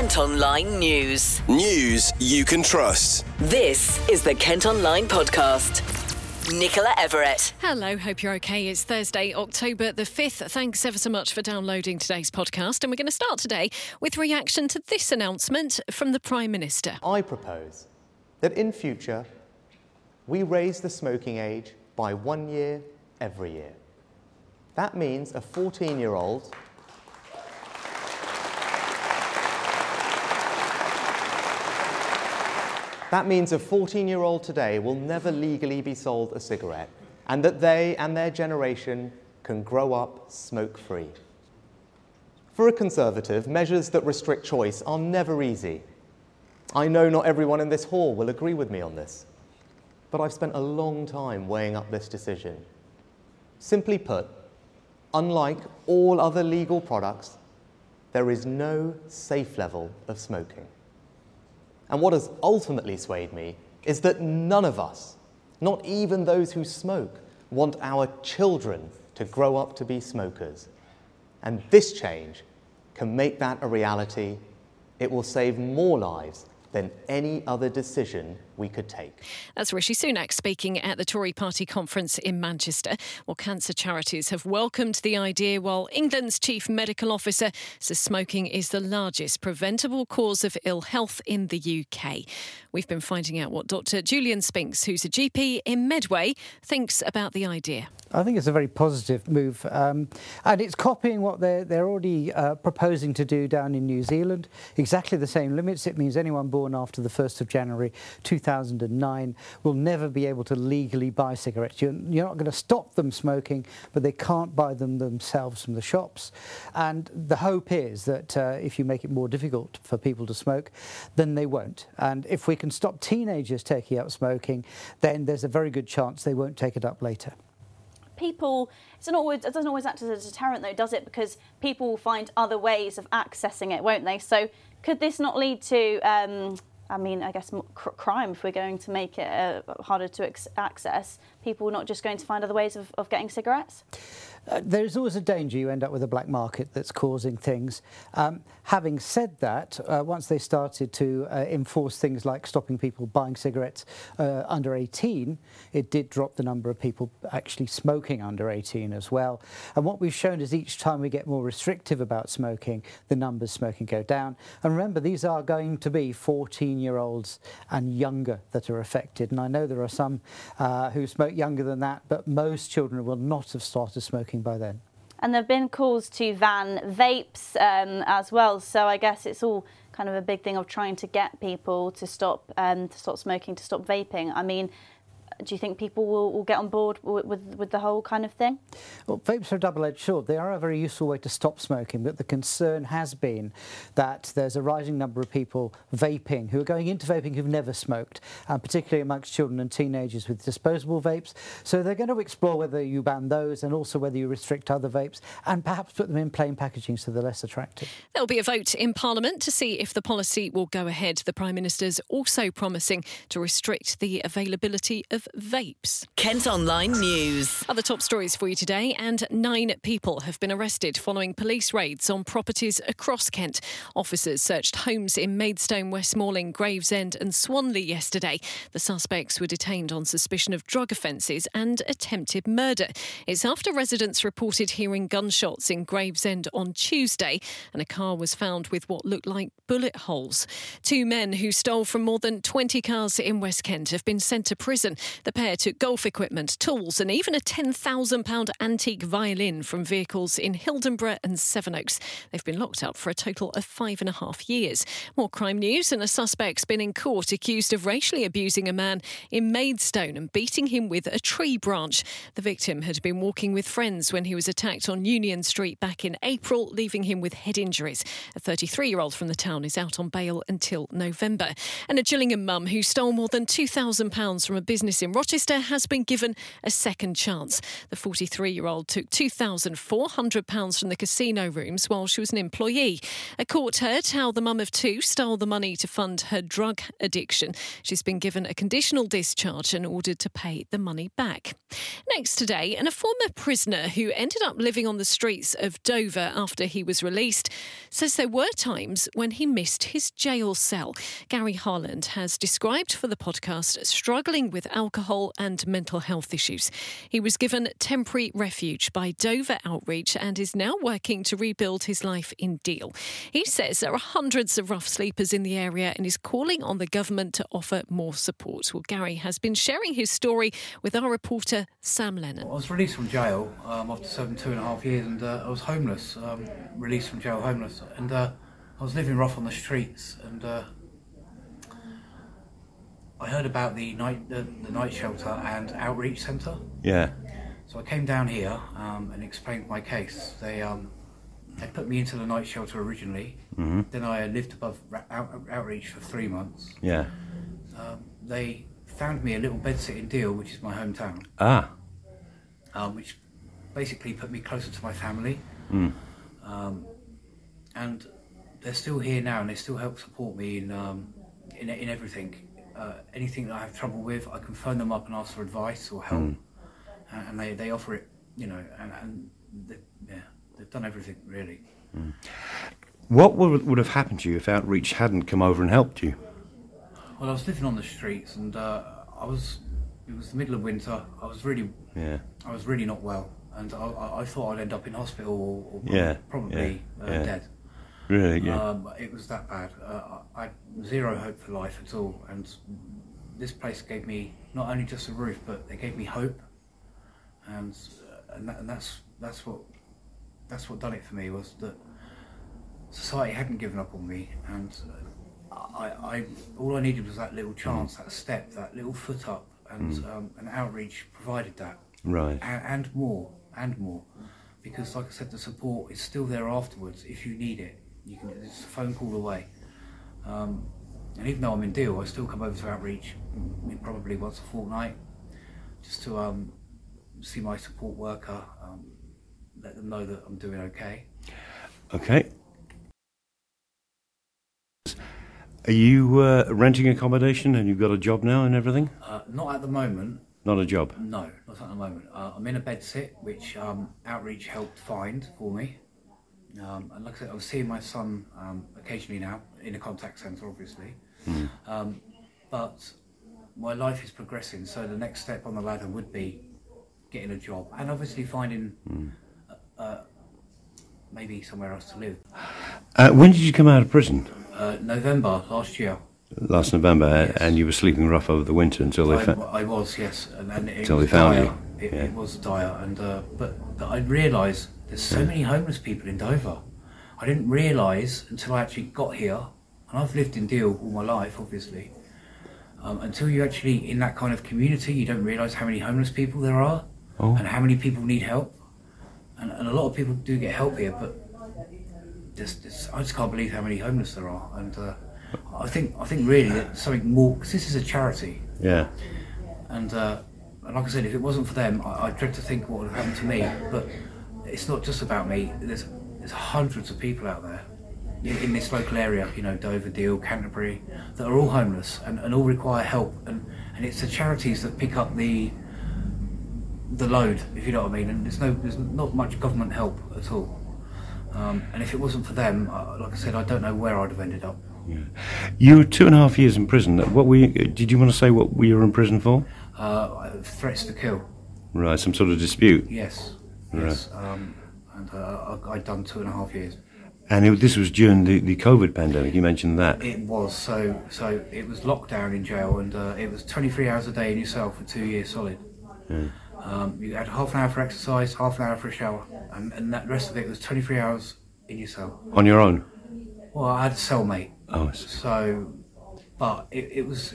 Kent Online News. News you can trust. This is the Kent Online Podcast. Nicola Everett. Hello, hope you're okay. It's Thursday, October the 5th. Thanks ever so much for downloading today's podcast. And we're going to start today with reaction to this announcement from the Prime Minister. I propose that in future we raise the smoking age by one year every year. That means a 14 year old That means a 14 year old today will never legally be sold a cigarette, and that they and their generation can grow up smoke free. For a Conservative, measures that restrict choice are never easy. I know not everyone in this hall will agree with me on this, but I've spent a long time weighing up this decision. Simply put, unlike all other legal products, there is no safe level of smoking. And what has ultimately swayed me is that none of us, not even those who smoke, want our children to grow up to be smokers. And this change can make that a reality. It will save more lives than any other decision we could take. That's Rishi Sunak speaking at the Tory party conference in Manchester. Well, cancer charities have welcomed the idea, while England's chief medical officer says smoking is the largest preventable cause of ill health in the UK. We've been finding out what Dr. Julian Spinks, who's a GP in Medway, thinks about the idea. I think it's a very positive move, um, and it's copying what they're they're already uh, proposing to do down in New Zealand. Exactly the same limits. It means anyone born after the 1st of January 2009 will never be able to legally buy cigarettes. You're, you're not going to stop them smoking, but they can't buy them themselves from the shops. And the hope is that uh, if you make it more difficult for people to smoke, then they won't. And if we can stop teenagers taking up smoking, then there's a very good chance they won't take it up later people, it's not always, it doesn't always act as a deterrent though, does it? Because people will find other ways of accessing it, won't they? So could this not lead to, um, I mean, I guess crime if we're going to make it uh, harder to access? People are not just going to find other ways of, of getting cigarettes? There's always a danger you end up with a black market that's causing things. Um, having said that, uh, once they started to uh, enforce things like stopping people buying cigarettes uh, under 18, it did drop the number of people actually smoking under 18 as well. And what we've shown is each time we get more restrictive about smoking, the numbers smoking go down. And remember, these are going to be 14-year-olds and younger that are affected. And I know there are some uh, who smoke younger than that, but most children will not have started smoking smoking by then. And there have been calls to van vapes um, as well. So I guess it's all kind of a big thing of trying to get people to stop um, to stop smoking, to stop vaping. I mean, do you think people will, will get on board with, with, with, the whole kind of thing? Well, vapes are a double-edged sword. They are a very useful way to stop smoking, but the concern has been that there's a rising number of people vaping who are going into vaping who've never smoked, and particularly amongst children and teenagers with disposable vapes. So they're going to explore whether you ban those and also whether you restrict other vapes and perhaps put them in plain packaging so they're less attractive. There'll be a vote in Parliament to see if the policy will go ahead. The Prime Minister's also promising to restrict the availability of vapes. Kent Online News. Other top stories for you today, and nine people have been arrested following police raids on properties across Kent. Officers searched homes in Maidstone, Westmoreland, Gravesend, and Swanley yesterday. The suspects were detained on suspicion of drug offences and attempted murder. It's after residents reported hearing gunshots in Gravesend on Tuesday, and a car was found with what looked like bullet holes. Two men who stole from more than 20 cars in West Kent have been sent to prison. The pair took golf equipment, tools, and even a £10,000 antique violin from vehicles in Hildenborough and Sevenoaks. They've been locked up for a total of five and a half years. More crime news, and a suspect's been in court accused of racially abusing a man in Maidstone and beating him with a tree branch. The victim had been walking with friends when he was attacked on Union Street back in April, leaving him with head injuries. A 33 year old from the town is out on bail until November. And a Gillingham mum who stole more than £2,000 from a business In Rochester has been given a second chance. The 43 year old took £2,400 from the casino rooms while she was an employee. A court heard how the mum of two stole the money to fund her drug addiction. She's been given a conditional discharge and ordered to pay the money back. Next today, and a former prisoner who ended up living on the streets of Dover after he was released says there were times when he missed his jail cell. Gary Harland has described for the podcast struggling with alcohol and mental health issues. He was given temporary refuge by Dover Outreach and is now working to rebuild his life in Deal. He says there are hundreds of rough sleepers in the area and is calling on the government to offer more support. Well, Gary has been sharing his story with our reporter Sam Lennon. I was released from jail um, after serving two and a half years, and uh, I was homeless. Um, released from jail, homeless, and uh, I was living rough on the streets. And uh, I heard about the night the, the night shelter and outreach centre. Yeah. So I came down here um, and explained my case. They um, they put me into the night shelter originally. Mm-hmm. Then I lived above out, outreach for three months. Yeah. Um, they found me a little bedsit in Deal, which is my hometown. Ah. um, which basically put me closer to my family. Mm. Um, and they're still here now, and they still help support me in um, in, in everything. Uh, anything that I have trouble with, I can phone them up and ask for advice or help, Mm. and, and they, they offer it. You know, and, and they, yeah, they've done everything really. What would, would have happened to you if Outreach hadn't come over and helped you? Well, I was living on the streets, and uh, I was. It was the middle of winter. I was really, Yeah. I was really not well, and I, I, I thought I'd end up in hospital or, or Yeah, probably yeah, uh, yeah. dead. Really? Yeah. Um, it was that bad. Uh, I zero hope for life at all, and this place gave me not only just a roof, but they gave me hope, and uh, and, that, and that's that's what that's what done it for me was that society hadn't given up on me, and uh, I, I all I needed was that little chance, that step, that little foot up, and um, and outreach provided that right. and, and more and more because like i said the support is still there afterwards if you need it you can it's a phone call away um, and even though i'm in deal i still come over to outreach probably once a fortnight just to um, see my support worker um, let them know that i'm doing okay Okay. Are you uh, renting accommodation and you've got a job now and everything? uh, not at the moment Not a job. No, not at the moment. Uh, I'm in a bed sit, which um, Outreach helped find for me. Um, and like I said, I'm seeing my son um, occasionally now in a contact centre, obviously. Um, but my life is progressing, so the next step on the ladder would be getting a job and obviously finding uh, uh, maybe somewhere else to live. Uh, when did you come out of prison? Uh, November last year, Last November, Yes. and you were sleeping rough over the winter until they I, found. I was, yes, and, and was they found dire. you, It, yeah. it was dire, and uh, but but I realised there's so many homeless people in Dover. I didn't realise until I actually got here, and I've lived in Deal all my life, obviously. Um, until you're actually in that kind of community, you don't realise how many homeless people there are, Oh. and how many people need help. And, and a lot of people do get help here, but just, just, I just can't believe how many homeless there are. And uh, I think I think really that something more because this is a charity. Yeah. And, uh, and like I said, if it wasn't for them, I, I dread to think what would have happened to me. But it's not just about me. There's there's hundreds of people out there in, in this local area, you know, Dover, Deal, Canterbury, that are all homeless and, and all require help. And, and it's the charities that pick up the the load, if you know what I mean. And there's no there's not much government help at all. Um, and if it wasn't for them, uh, like I said, I don't know where I'd have ended up. Yeah. You were two and a half years in prison. What were you, did you want to say what you were in prison for? Uh, threats to kill. Right, some sort of dispute. Yes. Yes. Um, and uh, I- I'd done two and a half years. And it, this was during the, the COVID pandemic. You mentioned that. It was so. So it was lockdown in jail, and uh, it was 23 hours a day in your cell for two years solid. Um, you had half an hour for exercise, half an hour for a shower, and, and that rest of it was 23 hours in your cell. On your own. Well, I had a cellmate, Oh, so, but it, it was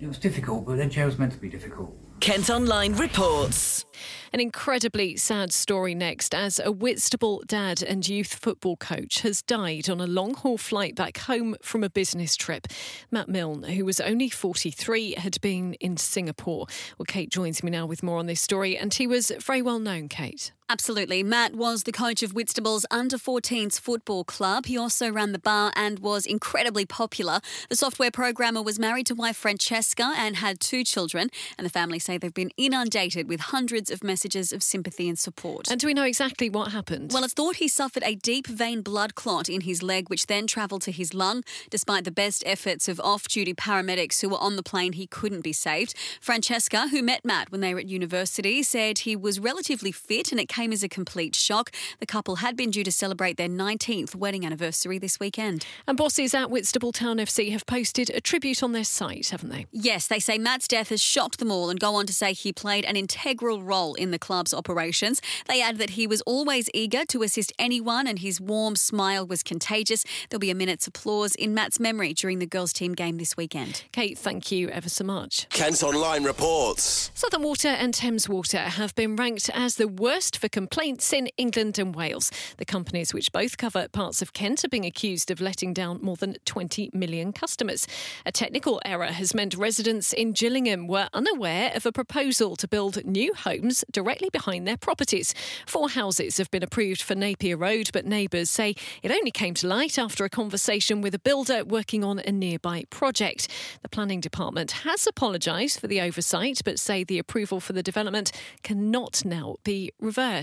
it was difficult. But then jail was meant to be difficult. Kent Online reports. An incredibly sad story next as a Whitstable dad and youth football coach has died on a long haul flight back home from a business trip. Matt Milne, who was only 43, had been in Singapore. Well, Kate joins me now with more on this story, and he was very well known, Kate. Absolutely. Matt was the coach of Whitstable's under 14s football club. He also ran the bar and was incredibly popular. The software programmer was married to wife Francesca and had two children, and the family say they've been inundated with hundreds of messages of sympathy and support. And do we know exactly what happened? Well, it's thought he suffered a deep vein blood clot in his leg, which then travelled to his lung. Despite the best efforts of off duty paramedics who were on the plane, he couldn't be saved. Francesca, who met Matt when they were at university, said he was relatively fit and it came as a complete shock. The couple had been due to celebrate their 19th wedding anniversary this weekend. And bosses at Whitstable Town FC have posted a tribute on their site, haven't they? Yes, they say Matt's death has shocked them all and go on to say he played an integral role in the club's operations. They add that he was always eager to assist anyone and his warm smile was contagious. There'll be a minute's applause in Matt's memory during the girls' team game this weekend. Kate, thank you ever so much. Kent Online reports. Southern Water and Thames Water have been ranked as the worst for complaints in England and Wales. The companies, which both cover parts of Kent, are being accused of letting down more than 20 million customers. A technical error has meant residents in Gillingham were unaware of a proposal to build new homes directly behind their properties. Four houses have been approved for Napier Road, but neighbours say it only came to light after a conversation with a builder working on a nearby project. The planning department has apologised for the oversight, but say the approval for the development cannot now be reversed.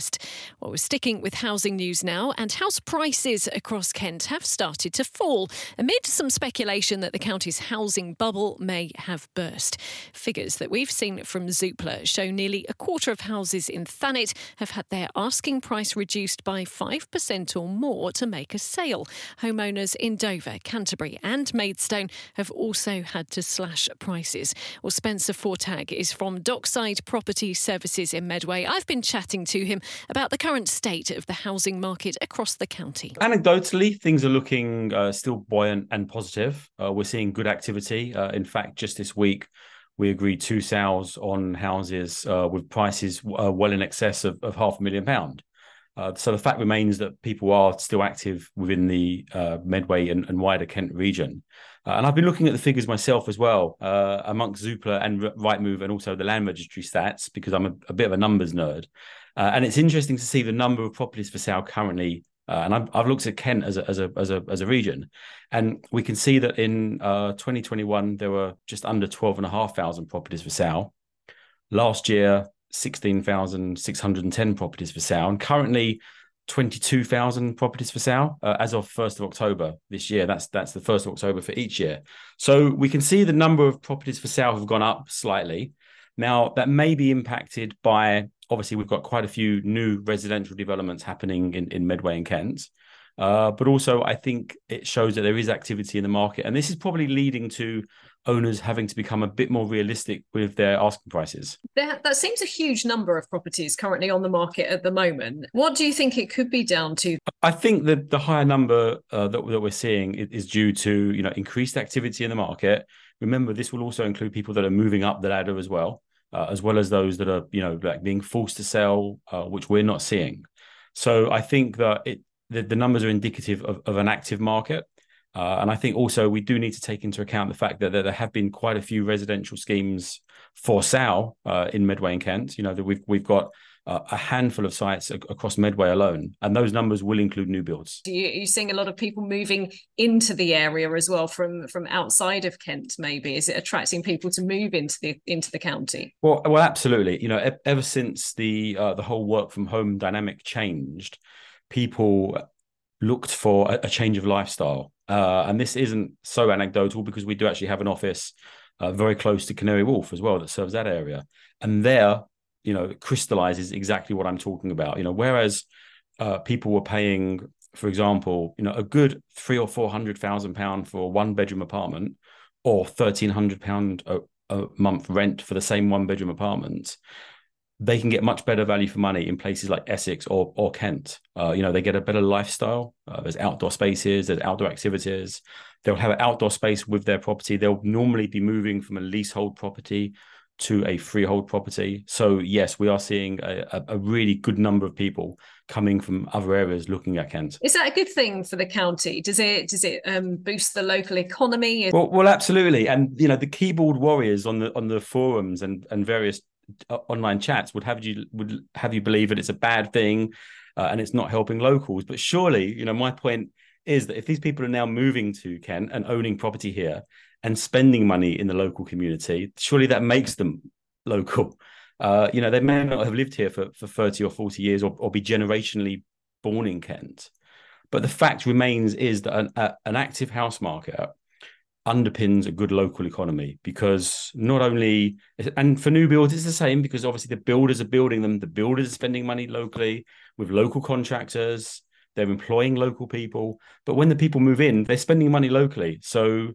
Well, we're sticking with housing news now, and house prices across Kent have started to fall amid some speculation that the county's housing bubble may have burst. Figures that we've seen from Zoopla show nearly a quarter of houses in Thanet have had their asking price reduced by 5% or more to make a sale. Homeowners in Dover, Canterbury, and Maidstone have also had to slash prices. Well, Spencer Fortag is from Dockside Property Services in Medway. I've been chatting to him about the current state of the housing market across the county. Anecdotally, things are looking uh, still buoyant and positive. Uh, we're seeing good activity. Uh, in fact, just this week, we agreed two sales on houses uh, with prices uh, well in excess of, of half a million pound. Uh, so the fact remains that people are still active within the Medway and, and, wider Kent region. and I've been looking at the figures myself as well, amongst Zoopla and Rightmove and also the Land Registry stats, because I'm a, a bit of a numbers nerd. Uh, and it's interesting to see the number of properties for sale currently. Uh, and I've, I've, looked at Kent as a, as a as a as a region, and we can see that in uh, 2021 there were just under 12,500 properties for sale. Last year, 16,610 properties for sale, and currently 22,000 properties for sale uh, as of 1st of October this year. That's that's the 1st of October for each year. So we can see the number of properties for sale have gone up slightly. Now that may be impacted by obviously we've got quite a few new residential developments happening in, in Medway and Kent. Uh, but also, I think it shows that there is activity in the market, and this is probably leading to owners having to become a bit more realistic with their asking prices. That, that seems a huge number of properties currently on the market at the moment. What do you think it could be down to? I think that the higher number uh, that, that we're seeing is due to you know increased activity in the market. Remember, this will also include people that are moving up the ladder as well uh, as well as those that are you know like being forced to sell, uh, which we're not seeing. So I think that it the, the numbers are indicative of, of an active market. Uh, and I think also we do need to take into account the fact that, that there have been quite a few residential schemes for sale uh, in Medway and Kent. You know that we've we've got uh, a handful of sites across Medway alone, and those numbers will include new builds. Are you, are seeing a lot of people moving into the area as well from from outside of Kent? Maybe is it attracting people to move into the into the county? Well, well, absolutely. You know, ever since the uh, the whole work from home dynamic changed, people looked for a, a change of lifestyle, uh, and this isn't so anecdotal because we do actually have an office. Uh, very close to Canary Wharf as well, that serves that area. And there, you know crystallizes exactly what I'm talking about. You know, whereas uh, people were paying, for example, you know, a good three or four hundred thousand pound for a one bedroom apartment, or thirteen hundred pound a, a month rent for the same one bedroom apartment, they can get much better value for money in places like Essex or or Kent. Uh, you know, they get a better lifestyle. Uh, there's outdoor spaces, there's outdoor activities. They'll have an outdoor space with their property. They'll normally be moving from a leasehold property to a freehold property. So yes, we are seeing a, a, really good number of people coming from other areas looking at Kent. Is that a good thing for the county? Does it does it um, boost the local economy? Well, well, absolutely. And you know, the keyboard warriors on the on the forums and and various uh, online chats would have you would have you believe that it's a bad thing uh, and it's not helping locals. But surely, you know, my point is that if these people are now moving to Kent and owning property here and spending money in the local community, surely that makes them local. Uh, you know, they may not have lived here for, for 30 or 40 years or, or be generationally born in Kent. But the fact remains is that an, a, an active house market underpins a good local economy because not only and for new builds it's the same because obviously the builders are building them the builders are spending money locally with local contractors they're employing local people but when the people move in they're spending money locally so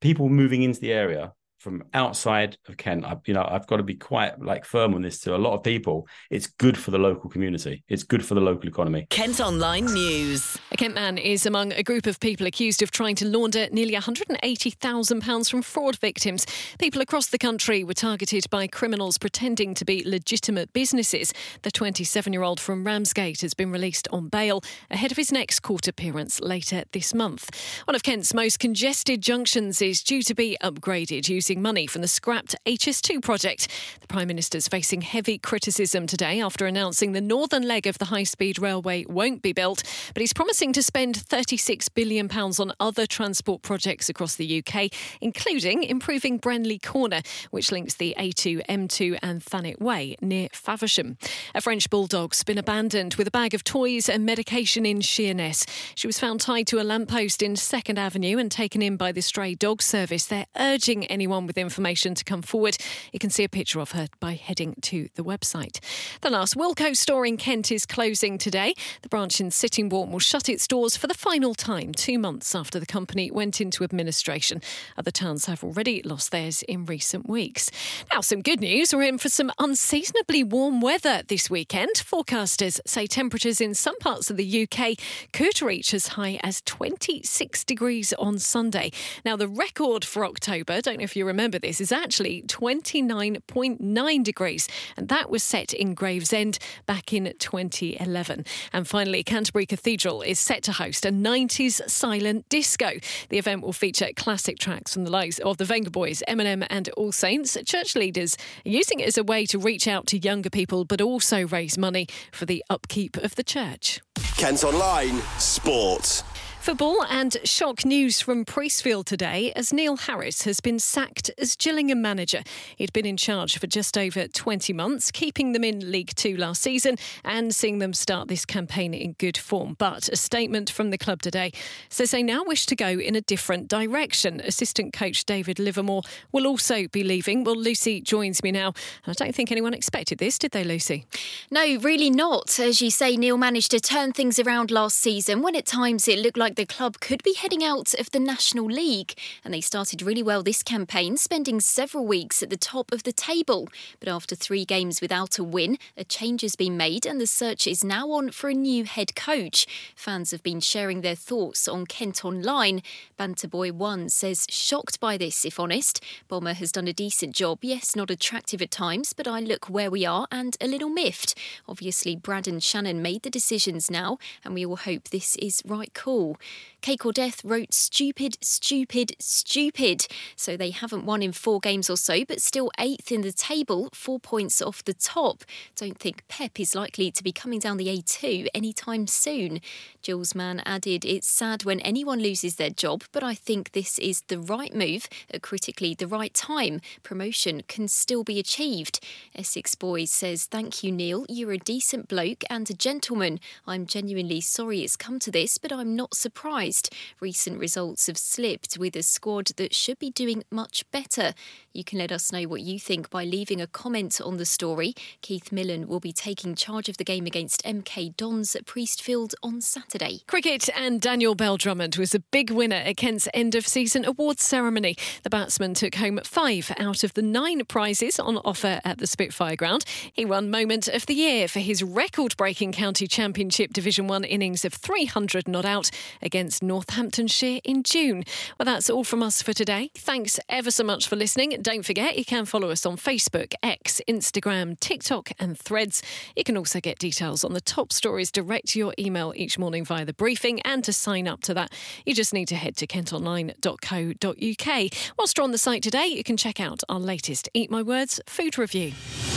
people moving into the area from outside of Kent, I, you know, I've got to be quite like firm on this to a lot of people. It's good for the local community. It's good for the local economy. Kent Online News. A Kent man is among a group of people accused of trying to launder nearly £180,000 from fraud victims. People across the country were targeted by criminals pretending to be legitimate businesses. The 27-year-old from Ramsgate has been released on bail ahead of his next court appearance later this month. One of Kent's most congested junctions is due to be upgraded using money from the scrapped HS2 project. The Prime Minister is facing heavy criticism today after announcing the northern leg of the high speed railway won't be built, but he's promising to spend £36 billion on other transport projects across the UK, including improving Brenley Corner, which links the A2, M2, and Thanet Way near Faversham. A French bulldog's been abandoned with a bag of toys and medication in Sheerness. She was found tied to a lamppost in Second Avenue and taken in by the Stray Dog Service. They're urging anyone with information to come forward. You can see a picture of her by heading to the website. The last Wilko store in Kent is closing today. The branch in Sittingbourne will shut its doors for the final time, two months after the company went into administration. Other towns have already lost theirs in recent weeks. Now, some good news. We're in for some unseasonably warm weather this weekend. Forecasters say temperatures in some parts of the UK could reach as high as 26 degrees on Sunday. Now, the record for October, don't know if you remember remember this, is actually 29.9 degrees, and that was set in Gravesend back in 2011. And finally, Canterbury Cathedral is set to host a 90s silent disco. The event will feature classic tracks from the likes of the Vengaboys, Eminem, and All Saints. Church leaders using it as a way to reach out to younger people, but also raise money for the upkeep of the church. Kent Online Sport. Football and shock news from Priestfield today as Neil Harris has been sacked as Gillingham manager. He'd been in charge for just over 20 months, keeping them in League Two last season and seeing them start this campaign in good form. But a statement from the club today says they now wish to go in a different direction. Assistant coach David Livermore will also be leaving. Well, Lucy joins me now. I don't think anyone expected this, did they, Lucy? No, really not. As you say, Neil managed to turn things around last season when at times it looked like the club could be heading out of the National League. And they started really well this campaign, spending several weeks at the top of the table. But after three games without a win, a change has been made and the search is now on for a new head coach. Fans have been sharing their thoughts on Kent Online. Banterboy1 says, shocked by this, if honest. Bomber has done a decent job. Yes, not attractive at times, but I look where we are and a little miffed. Obviously, Brad and Shannon made the decisions now, and we all hope this is right call. Cake or Death wrote stupid, stupid, stupid. So they haven't won in four games or so, but still eighth in the table, four points off the top. Don't think Pep is likely to be coming down the A2 anytime soon. Jules Mann added, It's sad when anyone loses their job, but I think this is the right move at critically the right time. Promotion can still be achieved. Essex Boys says, Thank you, Neil. You're a decent bloke and a gentleman. I'm genuinely sorry it's come to this, but I'm not surprised surprised. Recent results have slipped with a squad that should be doing much better. You can let us know what you think by leaving a comment on the story. Keith Millen will be taking charge of the game against MK Dons at Priestfield on Saturday. Cricket and Daniel Bell Drummond was a big winner at Kent's end of season awards ceremony. The batsman took home five out of the nine prizes on offer at the Spitfire ground. He won Moment of the Year for his record breaking county championship Division 1 innings of 300 not out against Northamptonshire in June. Well, that's all from us for today. Thanks ever so much for listening. Don't forget, you can follow us on Facebook, X, Instagram, TikTok, and Threads. You can also get details on the top stories direct to your email each morning via the briefing. And to sign up to that, you just need to head to kentonline.co.uk. Whilst you're on the site today, you can check out our latest Eat My Words food review.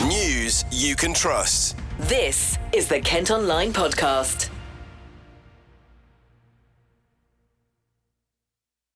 News you can trust. This is the Kent Online Podcast.